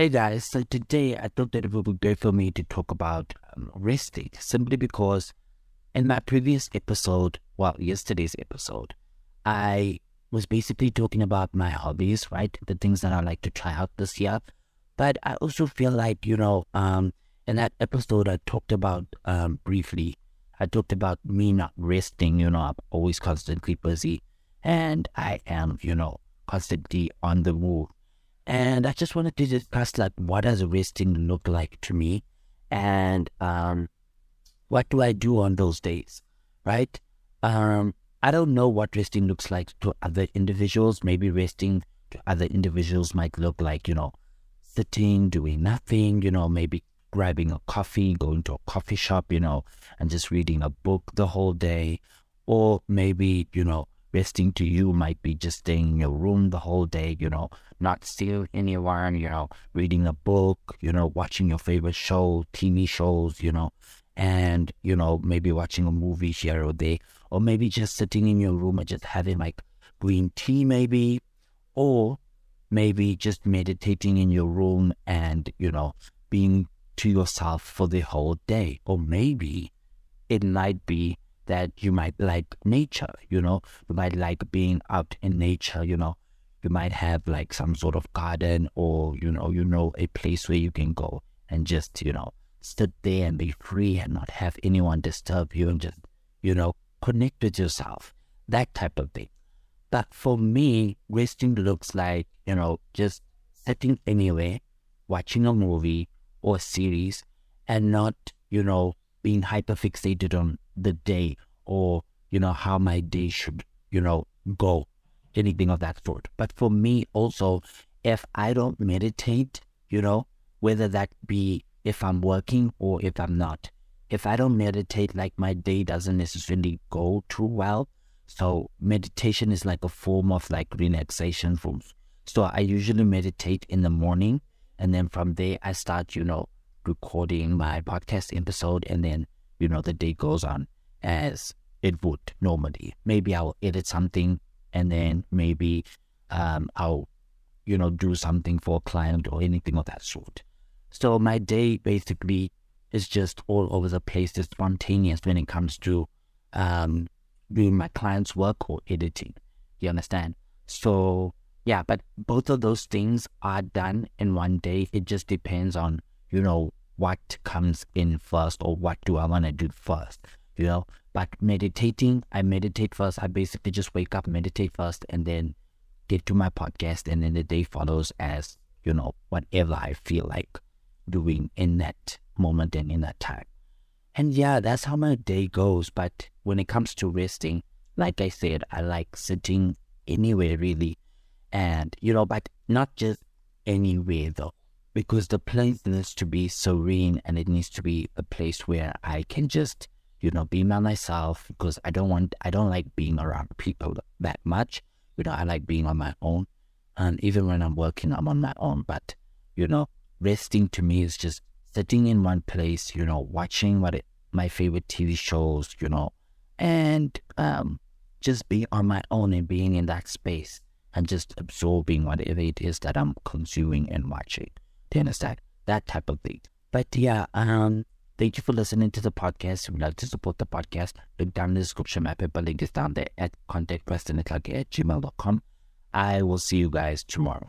Hey guys, so today I thought that it would be great for me to talk about um, resting simply because in my previous episode, well, yesterday's episode, I was basically talking about my hobbies, right? The things that I like to try out this year. But I also feel like, you know, um, in that episode, I talked about um, briefly, I talked about me not resting, you know, I'm always constantly busy and I am, you know, constantly on the move. And I just wanted to discuss like what does resting look like to me and um, what do I do on those days, right? Um, I don't know what resting looks like to other individuals. Maybe resting to other individuals might look like, you know, sitting, doing nothing, you know, maybe grabbing a coffee, going to a coffee shop, you know, and just reading a book the whole day. Or maybe, you know, resting to you might be just staying in your room the whole day, you know, not seeing anyone, you know, reading a book, you know, watching your favorite show, TV shows, you know, and, you know, maybe watching a movie here or there, or maybe just sitting in your room and just having like green tea, maybe, or maybe just meditating in your room and, you know, being to yourself for the whole day. Or maybe it might be that you might like nature, you know, you might like being out in nature, you know, you might have like some sort of garden or, you know, you know, a place where you can go and just, you know, sit there and be free and not have anyone disturb you and just, you know, connect with yourself, that type of thing. But for me, resting looks like, you know, just sitting anywhere, watching a movie or series and not, you know, being hyper fixated on the day or, you know, how my day should, you know, go, anything of that sort. But for me also, if I don't meditate, you know, whether that be if I'm working or if I'm not, if I don't meditate, like my day doesn't necessarily go too well. So meditation is like a form of like relaxation for me. So I usually meditate in the morning and then from there I start, you know, recording my podcast episode and then, you know, the day goes on as it would normally. Maybe I'll edit something and then maybe um, I'll, you know, do something for a client or anything of that sort. So my day basically is just all over the place. It's spontaneous when it comes to um, doing my client's work or editing. You understand? So yeah, but both of those things are done in one day. It just depends on, you know, what comes in first or what do I want to do first you know. But meditating, I meditate first. I basically just wake up, meditate first, and then get to my podcast, and then the day follows as you know whatever I feel like doing in that moment and in that time. And yeah, that's how my day goes. But when it comes to resting, like I said, I like sitting anywhere really, and you know, but not just anywhere though because the place needs to be serene and it needs to be a place where I can just you know, be by myself because I don't want, I don't like being around people that much. You know, I like being on my own. And even when I'm working, I'm on my own. But, you know, resting to me is just sitting in one place, you know, watching what it, my favorite TV shows, you know, and um, just being on my own and being in that space and just absorbing whatever it is that I'm consuming and watching. Do understand? That type of thing. But yeah, um, Thank you for listening to the podcast. If you'd like to support the podcast, look down in the description. My PayPal link is down there at contactprestonletlhake at gmail.com. I will see you guys tomorrow.